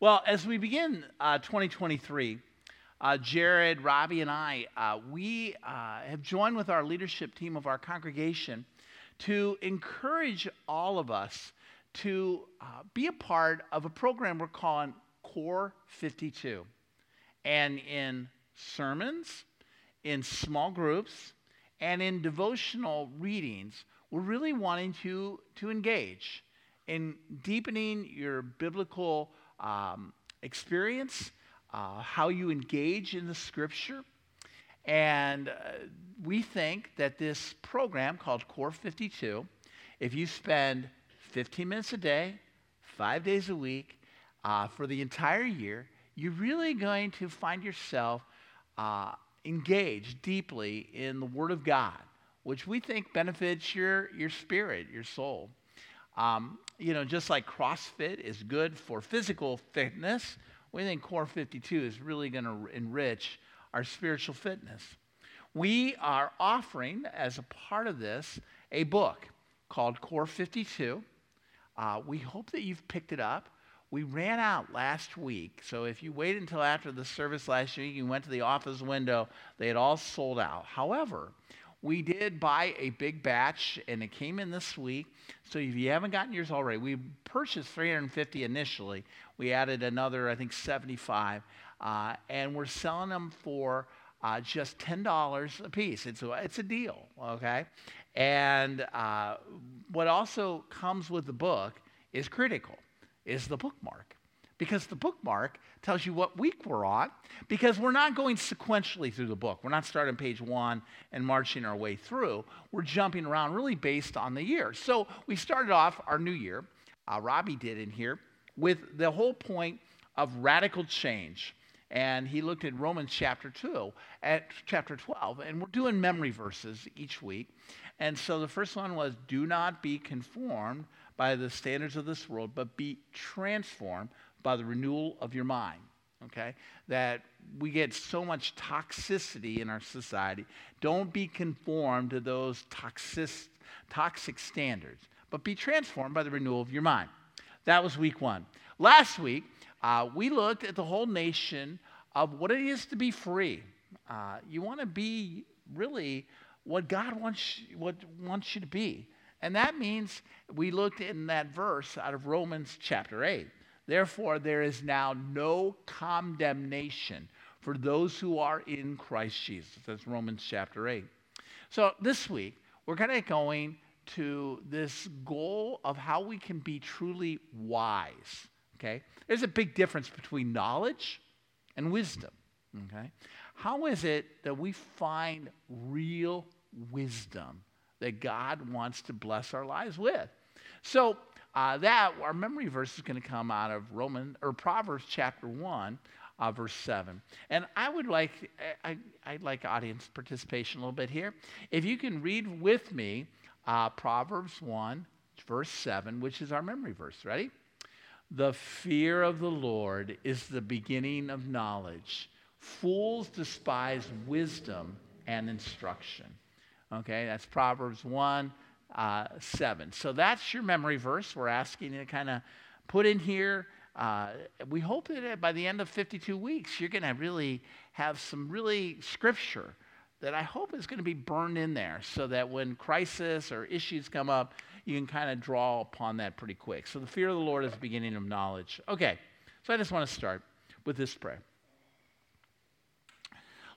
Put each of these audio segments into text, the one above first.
Well, as we begin uh, 2023, uh, Jared, Robbie, and I, uh, we uh, have joined with our leadership team of our congregation to encourage all of us to uh, be a part of a program we're calling Core 52. And in sermons, in small groups, and in devotional readings, we're really wanting to, to engage in deepening your biblical um, experience, uh, how you engage in the scripture. And uh, we think that this program called Core 52, if you spend 15 minutes a day, five days a week, uh, for the entire year, you're really going to find yourself uh, engaged deeply in the Word of God, which we think benefits your, your spirit, your soul. Um, you know, just like CrossFit is good for physical fitness, we think Core 52 is really going to enrich our spiritual fitness. We are offering, as a part of this, a book called Core 52. Uh, we hope that you've picked it up. We ran out last week, so if you waited until after the service last week, you went to the office window, they had all sold out. However, we did buy a big batch and it came in this week. So if you haven't gotten yours already, we purchased 350 initially. We added another, I think, 75. Uh, and we're selling them for uh, just $10 a piece. It's a, it's a deal, okay? And uh, what also comes with the book is critical, is the bookmark because the bookmark tells you what week we're on because we're not going sequentially through the book. We're not starting page one and marching our way through. We're jumping around really based on the year. So we started off our new year, uh, Robbie did in here, with the whole point of radical change. And he looked at Romans chapter 2, at chapter 12, and we're doing memory verses each week. And so the first one was, Do not be conformed by the standards of this world, but be transformed by the renewal of your mind. Okay? That we get so much toxicity in our society. Don't be conformed to those toxic, toxic standards, but be transformed by the renewal of your mind. That was week one. Last week, uh, we looked at the whole nation of what it is to be free. Uh, you want to be really what God wants, what wants you to be. And that means we looked in that verse out of Romans chapter 8. Therefore, there is now no condemnation for those who are in Christ Jesus. That's Romans chapter 8. So this week, we're kind of going to this goal of how we can be truly wise. Okay? There's a big difference between knowledge and wisdom. Okay? How is it that we find real wisdom that God wants to bless our lives with? So, uh, that our memory verse is going to come out of Roman or Proverbs chapter one, uh, verse seven. And I would like I, I'd like audience participation a little bit here. If you can read with me uh, Proverbs one, verse seven, which is our memory verse. Ready? The fear of the Lord is the beginning of knowledge. Fools despise wisdom and instruction. Okay, that's Proverbs 1, uh, 7. So that's your memory verse we're asking you to kind of put in here. Uh, we hope that by the end of 52 weeks, you're going to really have some really scripture that I hope is going to be burned in there so that when crisis or issues come up, you can kind of draw upon that pretty quick. So the fear of the Lord is the beginning of knowledge. Okay, so I just want to start with this prayer.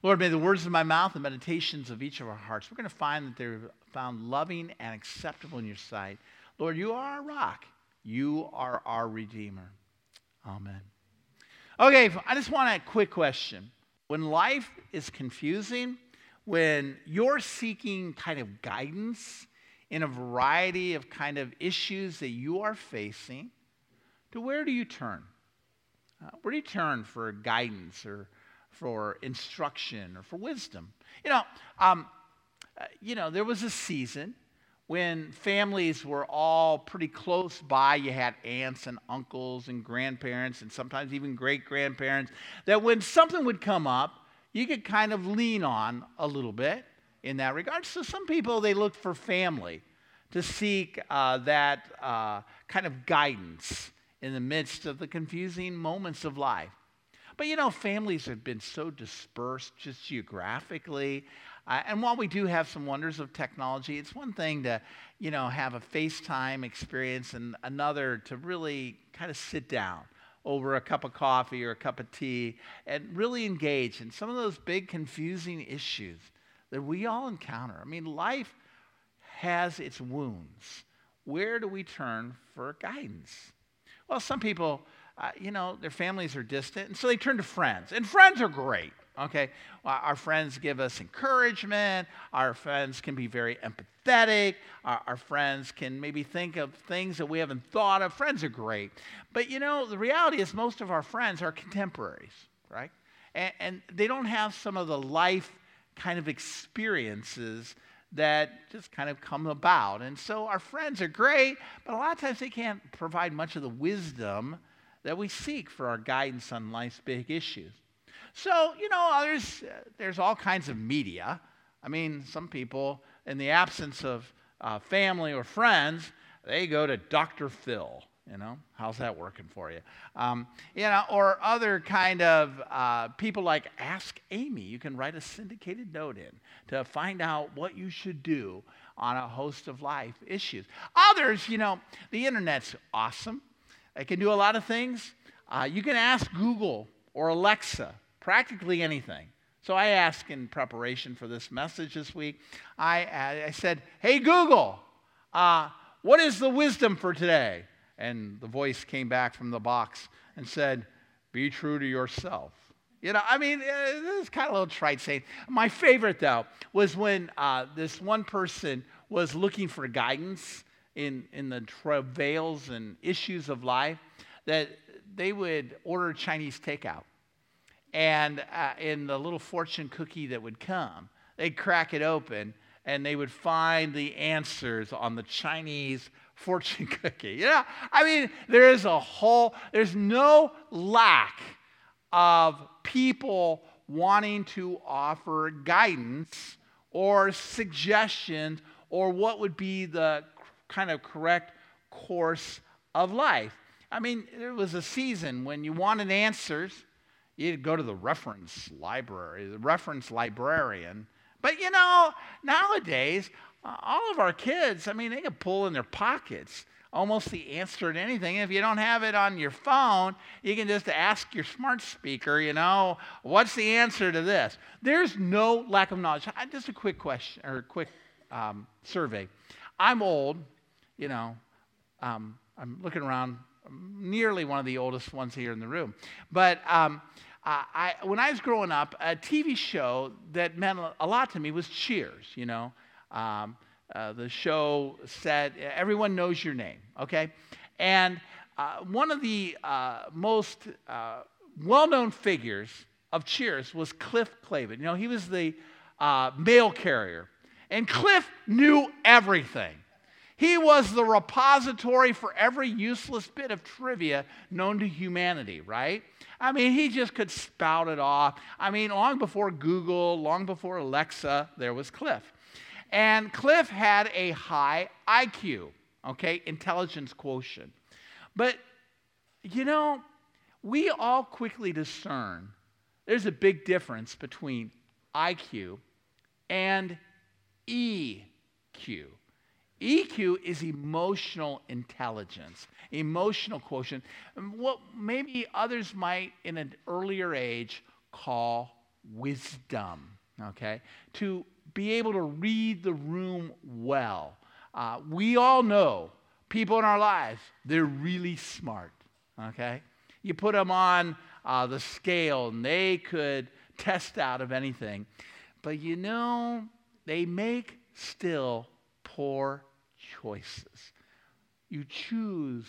Lord, may the words of my mouth and meditations of each of our hearts, we're going to find that they're found loving and acceptable in your sight. Lord, you are our rock. You are our Redeemer. Amen. Okay, I just want a quick question. When life is confusing, when you're seeking kind of guidance in a variety of kind of issues that you are facing, to where do you turn? Uh, where do you turn for guidance or for instruction or for wisdom. You know, um, you know, there was a season when families were all pretty close by. You had aunts and uncles and grandparents and sometimes even great grandparents. That when something would come up, you could kind of lean on a little bit in that regard. So some people they looked for family to seek uh, that uh, kind of guidance in the midst of the confusing moments of life. But you know, families have been so dispersed just geographically. Uh, and while we do have some wonders of technology, it's one thing to, you know, have a FaceTime experience and another to really kind of sit down over a cup of coffee or a cup of tea and really engage in some of those big confusing issues that we all encounter. I mean, life has its wounds. Where do we turn for guidance? Well, some people, uh, you know, their families are distant, and so they turn to friends. And friends are great, okay? Our friends give us encouragement. Our friends can be very empathetic. Our, our friends can maybe think of things that we haven't thought of. Friends are great. But, you know, the reality is most of our friends are contemporaries, right? And, and they don't have some of the life kind of experiences that just kind of come about. And so our friends are great, but a lot of times they can't provide much of the wisdom that we seek for our guidance on life's big issues. So, you know, there's, there's all kinds of media. I mean, some people, in the absence of uh, family or friends, they go to Dr. Phil you know, how's that working for you? Um, you know, or other kind of uh, people like Ask Amy. You can write a syndicated note in to find out what you should do on a host of life issues. Others, you know, the internet's awesome. It can do a lot of things. Uh, you can ask Google or Alexa practically anything. So I asked in preparation for this message this week, I, I said, Hey, Google, uh, what is the wisdom for today? and the voice came back from the box and said, Be true to yourself. You know, I mean, this is kind of a little trite saying. My favorite, though, was when uh, this one person was looking for guidance in, in the travails and issues of life, that they would order Chinese takeout. And uh, in the little fortune cookie that would come, they'd crack it open and they would find the answers on the Chinese fortune cookie. Yeah, I mean, there is a whole, there's no lack of people wanting to offer guidance or suggestions or what would be the kind of correct course of life. I mean, there was a season when you wanted answers, you'd go to the reference library, the reference librarian. But you know, nowadays, all of our kids, I mean, they can pull in their pockets almost the answer to anything. If you don't have it on your phone, you can just ask your smart speaker, you know, what's the answer to this? There's no lack of knowledge. Just a quick question or a quick um, survey. I'm old, you know, um, I'm looking around, I'm nearly one of the oldest ones here in the room. But um, uh, I, when I was growing up, a TV show that meant a lot to me was Cheers, you know. Um, uh, the show said, Everyone knows your name, okay? And uh, one of the uh, most uh, well known figures of Cheers was Cliff Clavin. You know, he was the mail carrier. And Cliff knew everything. He was the repository for every useless bit of trivia known to humanity, right? I mean, he just could spout it off. I mean, long before Google, long before Alexa, there was Cliff. And Cliff had a high IQ, okay, intelligence quotient. But, you know, we all quickly discern there's a big difference between IQ and EQ. EQ is emotional intelligence, emotional quotient, what maybe others might in an earlier age call wisdom, okay? To be able to read the room well. Uh, we all know people in our lives, they're really smart, okay? You put them on uh, the scale and they could test out of anything. But you know, they make still poor choices. You choose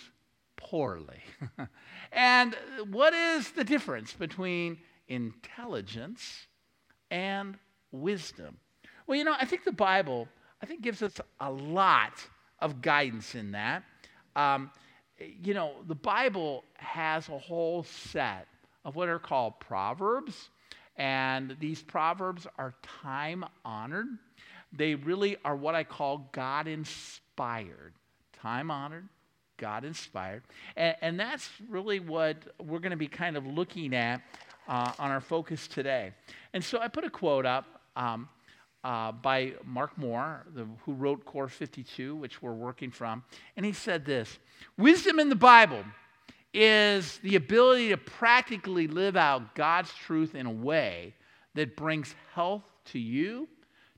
poorly. and what is the difference between intelligence and wisdom? Well, you know, I think the Bible, I think, gives us a lot of guidance in that. Um, you know, the Bible has a whole set of what are called proverbs, and these proverbs are time honored. They really are what I call God inspired. Time honored, God inspired. And, and, that's really what we're going to be kind of looking at uh, on our focus today. And so I put a quote up um, uh, by Mark Moore, the, who wrote Core 52, which we're working from. And he said this Wisdom in the Bible is the ability to practically live out God's truth in a way that brings health to you,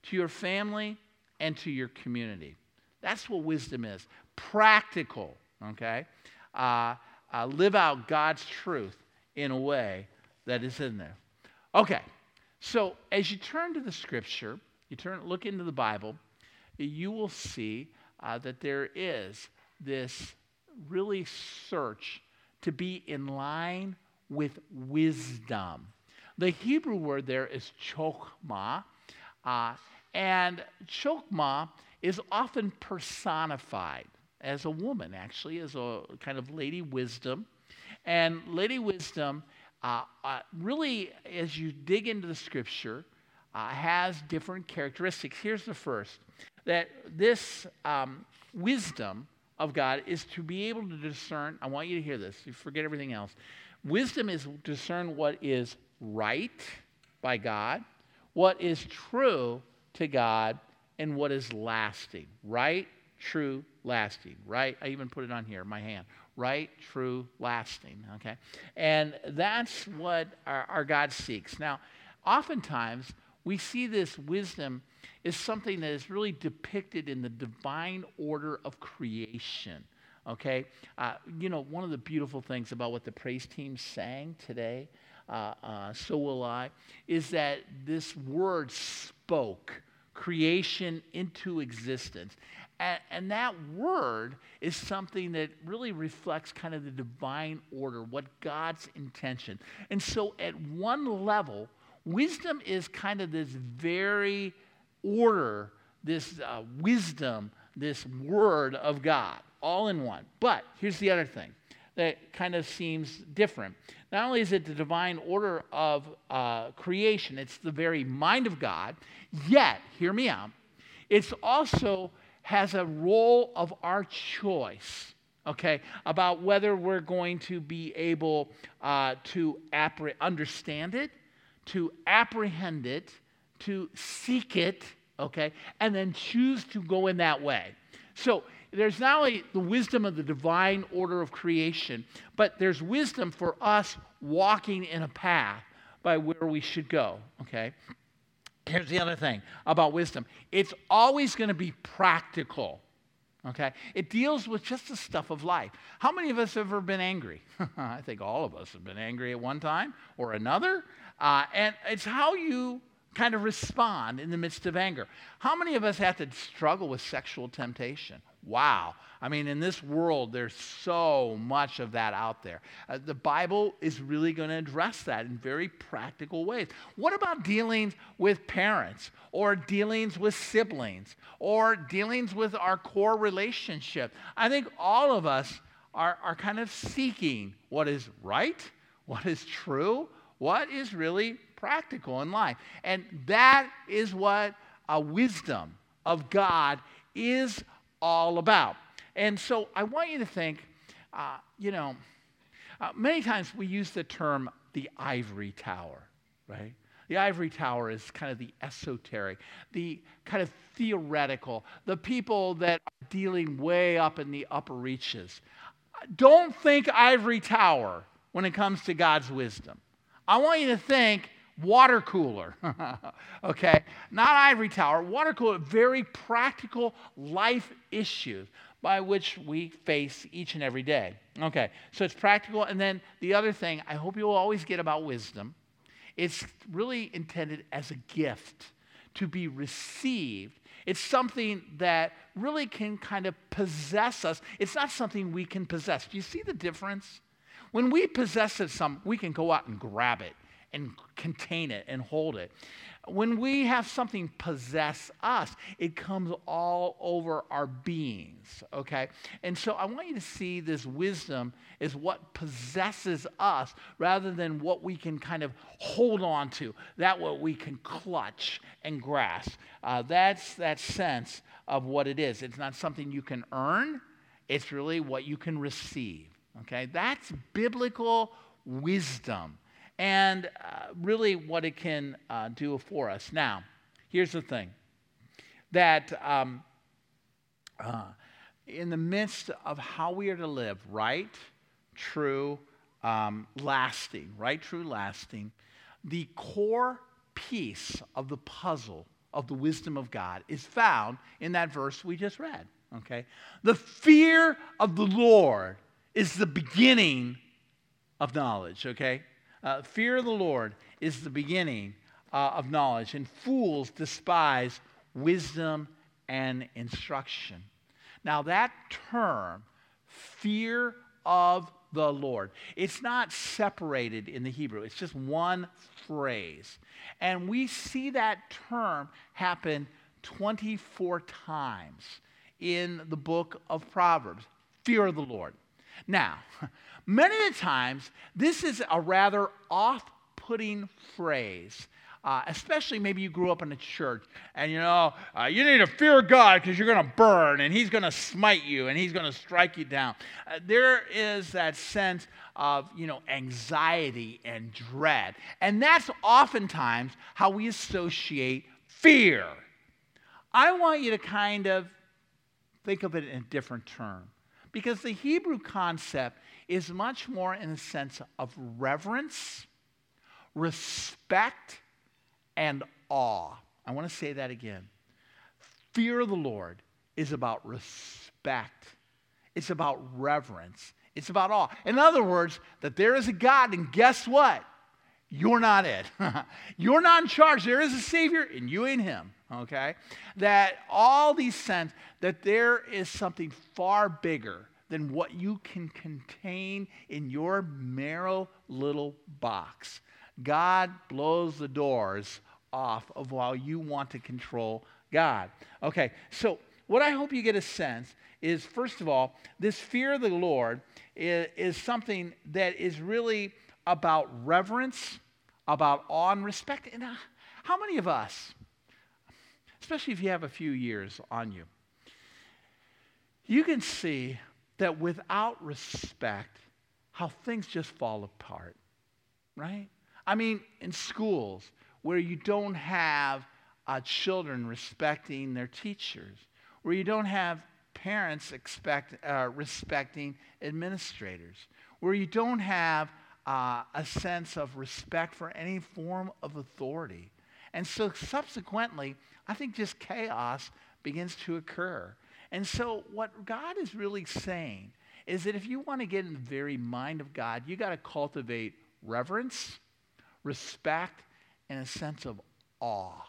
to your family, and to your community. That's what wisdom is practical, okay? Uh, uh, live out God's truth in a way that is in there. Okay, so as you turn to the scripture, you turn, look into the Bible, you will see uh, that there is this really search to be in line with wisdom. The Hebrew word there is chokmah, uh, and chokmah is often personified as a woman, actually, as a kind of lady wisdom. And lady wisdom, uh, uh, really, as you dig into the scripture, uh, has different characteristics. Here's the first that this um, wisdom of God is to be able to discern. I want you to hear this, you forget everything else. Wisdom is discern what is right by God, what is true to God, and what is lasting. Right, true, lasting. Right? I even put it on here, my hand. Right, true, lasting. Okay? And that's what our, our God seeks. Now, oftentimes, we see this wisdom is something that is really depicted in the divine order of creation. Okay? Uh, you know, one of the beautiful things about what the praise team sang today, uh, uh, so will I, is that this word spoke creation into existence. And, and, that word is something that really reflects kind of the divine order, what God's intention. And so, at one level, wisdom is kind of this very order, this uh, wisdom, this word of God, all in one. But here's the other thing that kind of seems different. Not only is it the divine order of uh, creation, it's the very mind of God, yet, hear me out, it's also has a role of our choice, okay, about whether we're going to be able uh, to appre- understand it, to apprehend it, to seek it, okay, and then choose to go in that way. So there's not only the wisdom of the divine order of creation, but there's wisdom for us walking in a path by where we should go, okay? Here's the other thing about wisdom it's always going to be practical. Okay? It deals with just the stuff of life. How many of us have ever been angry? I think all of us have been angry at one time or another. Uh, and it's how you kind of respond in the midst of anger. How many of us have to struggle with sexual temptation? Wow. I mean, in this world, there's so much of that out there. Uh, the Bible is really going to address that in very practical ways. What about dealings with parents or dealings with siblings or dealings with our core relationship? I think all of us are, are kind of seeking what is right, what is true, what is really practical in life. And that is what a wisdom of God is all about. And so I want you to think, uh, you know, uh, many times we use the term the ivory tower, right? The ivory tower is kind of the esoteric, the kind of theoretical, the people that are dealing way up in the upper reaches. Don't think ivory tower when it comes to God's wisdom. I want you to think water cooler. okay? Not ivory tower, water cooler, very practical life issues by which we face each and every day. Okay, so it's practical. And then the other thing I hope you'll always get about wisdom it's really intended as a gift to be received. It's something that really can kind of possess us. It's not something we can possess. Do you see the difference? When we possess it, some we can go out and grab it and contain it and hold it. When we have something possess us, it comes all over our beings, okay? And so I want you to see this wisdom is what possesses us rather than what we can kind of hold on to, that what we can clutch and grasp. Uh, that's that sense of what it is. It's not something you can earn, it's really what you can receive. Okay? That's biblical wisdom and uh, really what it can uh, do for us. Now, here's the thing that um, uh, in the midst of how we are to live right, true, um, lasting, right, true, lasting, the core piece of the puzzle of the wisdom of God is found in that verse we just read. Okay? The fear of the Lord is the beginning of knowledge, okay? Uh, fear of the Lord is the beginning uh, of knowledge, and fools despise wisdom and instruction. Now, that term, fear of the Lord, it's not separated in the Hebrew, it's just one phrase. And we see that term happen 24 times in the book of Proverbs fear of the Lord. Now, many of the times, this is a rather off putting phrase. Uh, especially maybe you grew up in a church and you know uh, you need to fear god because you're going to burn and he's going to smite you and he's going to strike you down. Uh, there is that sense of you know anxiety and dread. And that's oftentimes how we associate fear. I want you to kind of think of it in a different term because the Hebrew concept is much more in the sense of reverence, respect, and awe. I want to say that again. Fear of the Lord is about respect, it's about reverence, it's about awe. In other words, that there is a God, and guess what? You're not it. You're not in charge. There is a Savior, and you ain't Him okay? That all these sense that there is something far bigger than what you can contain in your narrow little box. God blows the doors off of while you want to control God. Okay, so what I hope you get a sense is first of all, this fear of the Lord is, is something that is really about reverence, about awe and respect. And uh, how many of us, especially if you have a few years on you. You can see that without respect, how things just fall apart, right? I mean, in schools where you don't have uh, children respecting their teachers, where you don't have parents expect, uh, respecting administrators, where you don't have uh, a sense of respect for any form of authority. And so subsequently, I think just chaos begins to occur. And so, what God is really saying is that if you want to get in the very mind of God, you got to cultivate reverence, respect, and a sense of awe.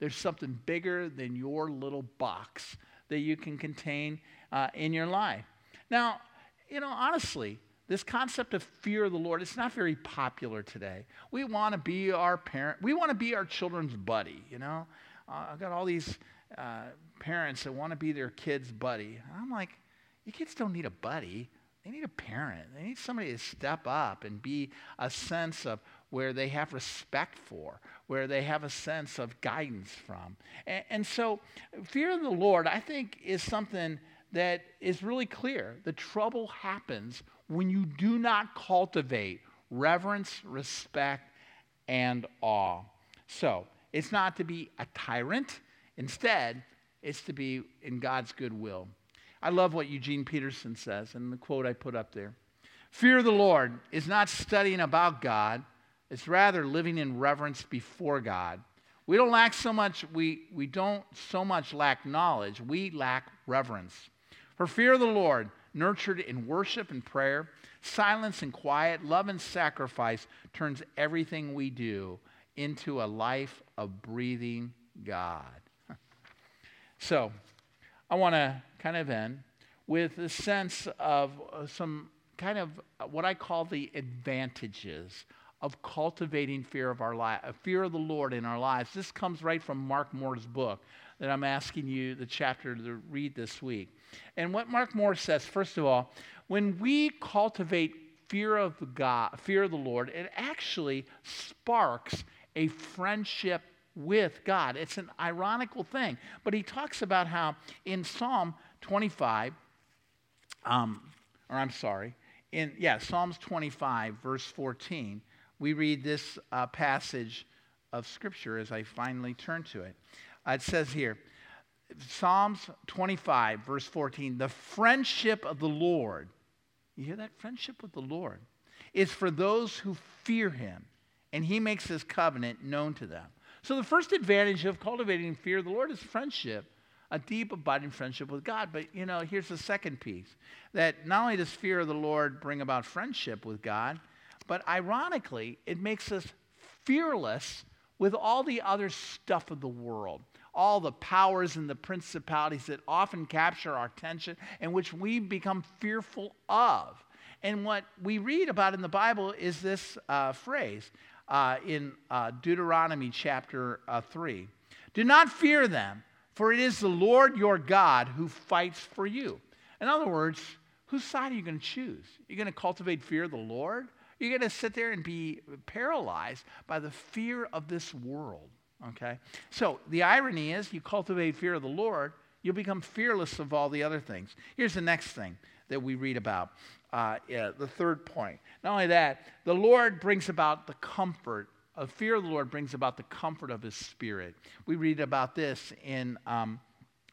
There's something bigger than your little box that you can contain uh, in your life. Now, you know, honestly, this concept of fear of the Lord, it's not very popular today. We want to be our parent, we want to be our children's buddy, you know? uh, I've got all these uh, parents that want to be their kid's buddy. And I'm like, your kids don't need a buddy. They need a parent. They need somebody to step up and be a sense of where they have respect for, where they have a sense of guidance from. And, and so, fear of the Lord, I think, is something that is really clear. The trouble happens when you do not cultivate reverence, respect, and awe. So, it's not to be a tyrant. Instead, it's to be in God's goodwill. I love what Eugene Peterson says, and the quote I put up there. Fear of the Lord is not studying about God, it's rather living in reverence before God. We don't lack so much, we, we don't so much lack knowledge, we lack reverence. For fear of the Lord, nurtured in worship and prayer, silence and quiet, love and sacrifice, turns everything we do into a life of breathing God. so, I want to kind of end with a sense of uh, some kind of what I call the advantages of cultivating fear of our life, fear of the Lord in our lives. This comes right from Mark Moore's book that I'm asking you the chapter to read this week. And what Mark Moore says, first of all, when we cultivate fear of God, fear of the Lord, it actually sparks a friendship with God. It's an ironical thing. But he talks about how in Psalm 25, um, or I'm sorry, in, yeah, Psalms 25, verse 14, we read this uh, passage of Scripture as I finally turn to it. Uh, it says here, Psalms 25, verse 14, the friendship of the Lord, you hear that? Friendship with the Lord is for those who fear him, and he makes his covenant known to them. So the first advantage of cultivating fear of the Lord is friendship a deep, abiding friendship with God. But, you know, here's the second piece that not only does fear of the Lord bring about friendship with God, but ironically, it makes us fearless with all the other stuff of the world, all the powers and the principalities that often capture our attention and which we become fearful of. And what we read about in the Bible is this uh, phrase uh, in uh, Deuteronomy chapter uh, 3 Do not fear them for it is the Lord your God who fights for you. In other words, whose side are you going to choose? You're going to cultivate fear of the Lord? You're going to sit there and be paralyzed by the fear of this world. Okay? So the irony is, you cultivate fear of the Lord, you'll become fearless of all the other things. Here's the next thing that we read about. Uh, yeah, the third point. Not only that, the Lord brings about the comfort a fear of the Lord brings about the comfort of his spirit. We read about this in um,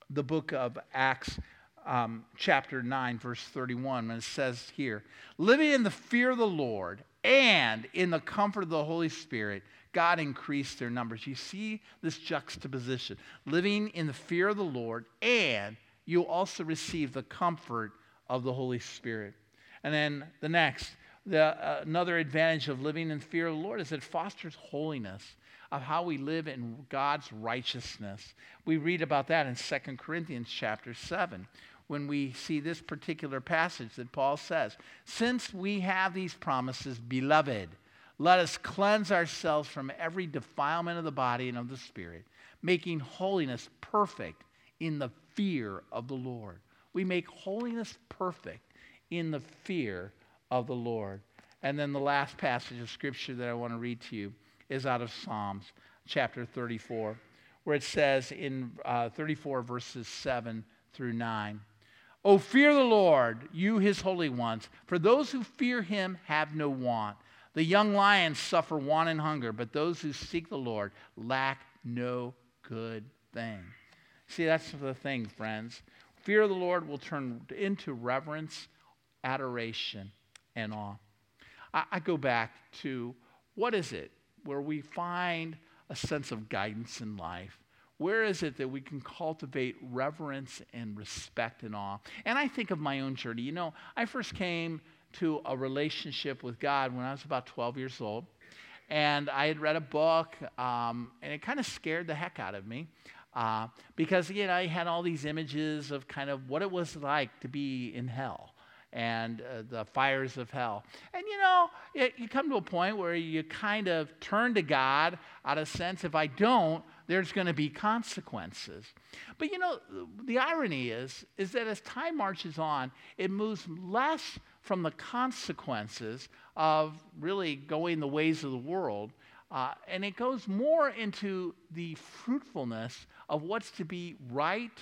the book of Acts, um, chapter 9, verse 31, when it says here, living in the fear of the Lord and in the comfort of the Holy Spirit, God increased their numbers. You see this juxtaposition. Living in the fear of the Lord, and you also receive the comfort of the Holy Spirit. And then the next, the, uh, another advantage of living in fear of the Lord is it fosters holiness of how we live in God's righteousness. We read about that in 2 Corinthians chapter 7 when we see this particular passage that Paul says, Since we have these promises, beloved, let us cleanse ourselves from every defilement of the body and of the spirit, making holiness perfect in the fear of the Lord. We make holiness perfect in the fear of the Lord. And then the last passage of scripture that I want to read to you is out of Psalms chapter 34, where it says in uh, 34 verses 7 through 9. Oh, fear the Lord, you his holy ones, for those who fear him have no want. The young lions suffer want and hunger, but those who seek the Lord lack no good thing. See, that's the thing, friends. Fear of the Lord will turn into reverence, adoration, and awe. I, I go back to what is it where we find a sense of guidance in life? Where is it that we can cultivate reverence and respect and awe? And I think of my own journey. You know, I first came to a relationship with God when I was about 12 years old. And I had read a book, um, and it kind of scared the heck out of me. Uh, because, you know, I had all these images of kind of what it was like to be in hell and uh, the fires of hell. And you know, it, you come to a point where you kind of turn to God out of sense if I don't, there's going to be consequences. But you know, the irony is is that as time marches on, it moves less from the consequences of really going the ways of the world. Uh, and it goes more into the fruitfulness of what's to be right,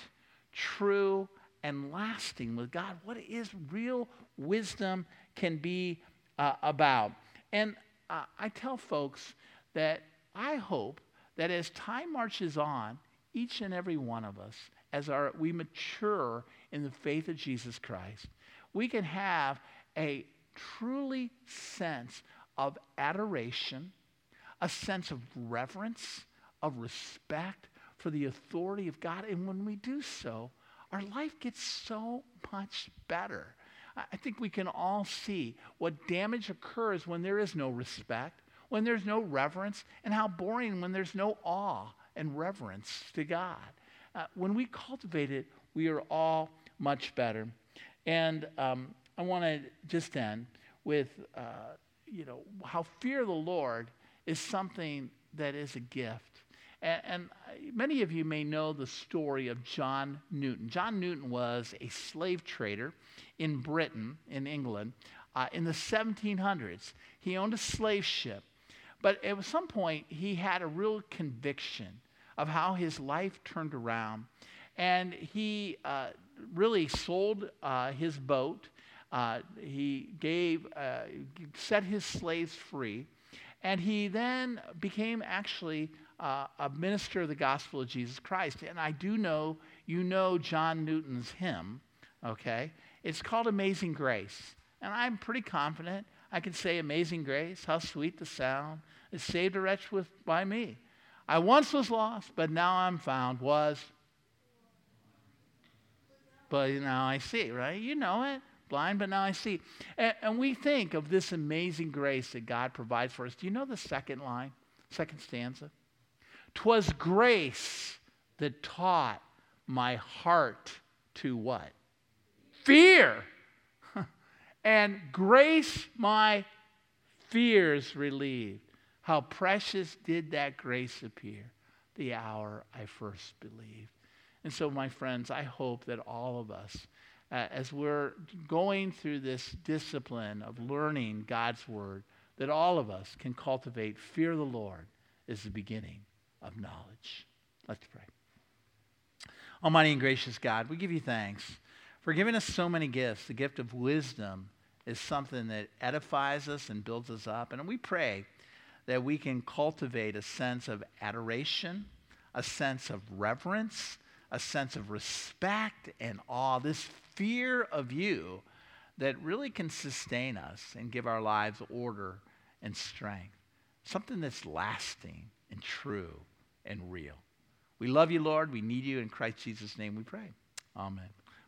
true, and lasting with God, what is real wisdom can be uh, about. And uh, I tell folks that I hope that as time marches on, each and every one of us, as our, we mature in the faith of Jesus Christ, we can have a truly sense of adoration, a sense of reverence, of respect for the authority of God. And when we do so, our life gets so much better. I think we can all see what damage occurs when there is no respect, when there's no reverence, and how boring when there's no awe and reverence to God. Uh, when we cultivate it, we are all much better. And um, I want to just end with, uh, you know, how fear the Lord is something that is a gift. And, and, many of you may know the story of John Newton. John Newton was a slave trader in Britain, in England, uh, in the 1700s. He owned a slave ship. But at some point, he had a real conviction of how his life turned around. And he uh, really sold uh, his boat. Uh, he gave, uh, set his slaves free, and he then became actually uh, a minister of the gospel of Jesus Christ. And I do know you know John Newton's hymn, okay? It's called Amazing Grace. And I'm pretty confident I can say, Amazing Grace, how sweet the sound, it saved a wretch with, by me. I once was lost, but now I'm found, was. But now I see, right? You know it. Blind, but now I see. And, and we think of this amazing grace that God provides for us. Do you know the second line, second stanza? Twas grace that taught my heart to what? Fear. and grace my fears relieved. How precious did that grace appear the hour I first believed. And so, my friends, I hope that all of us, uh, as we're going through this discipline of learning God's word, that all of us can cultivate fear of the Lord is the beginning of knowledge. Let's pray. Almighty and gracious God, we give you thanks for giving us so many gifts. The gift of wisdom is something that edifies us and builds us up. And we pray that we can cultivate a sense of adoration, a sense of reverence, a sense of respect and awe, this fear of you that really can sustain us and give our lives order and strength. Something that's lasting and true and real. We love you, Lord. We need you. In Christ Jesus' name we pray. Amen.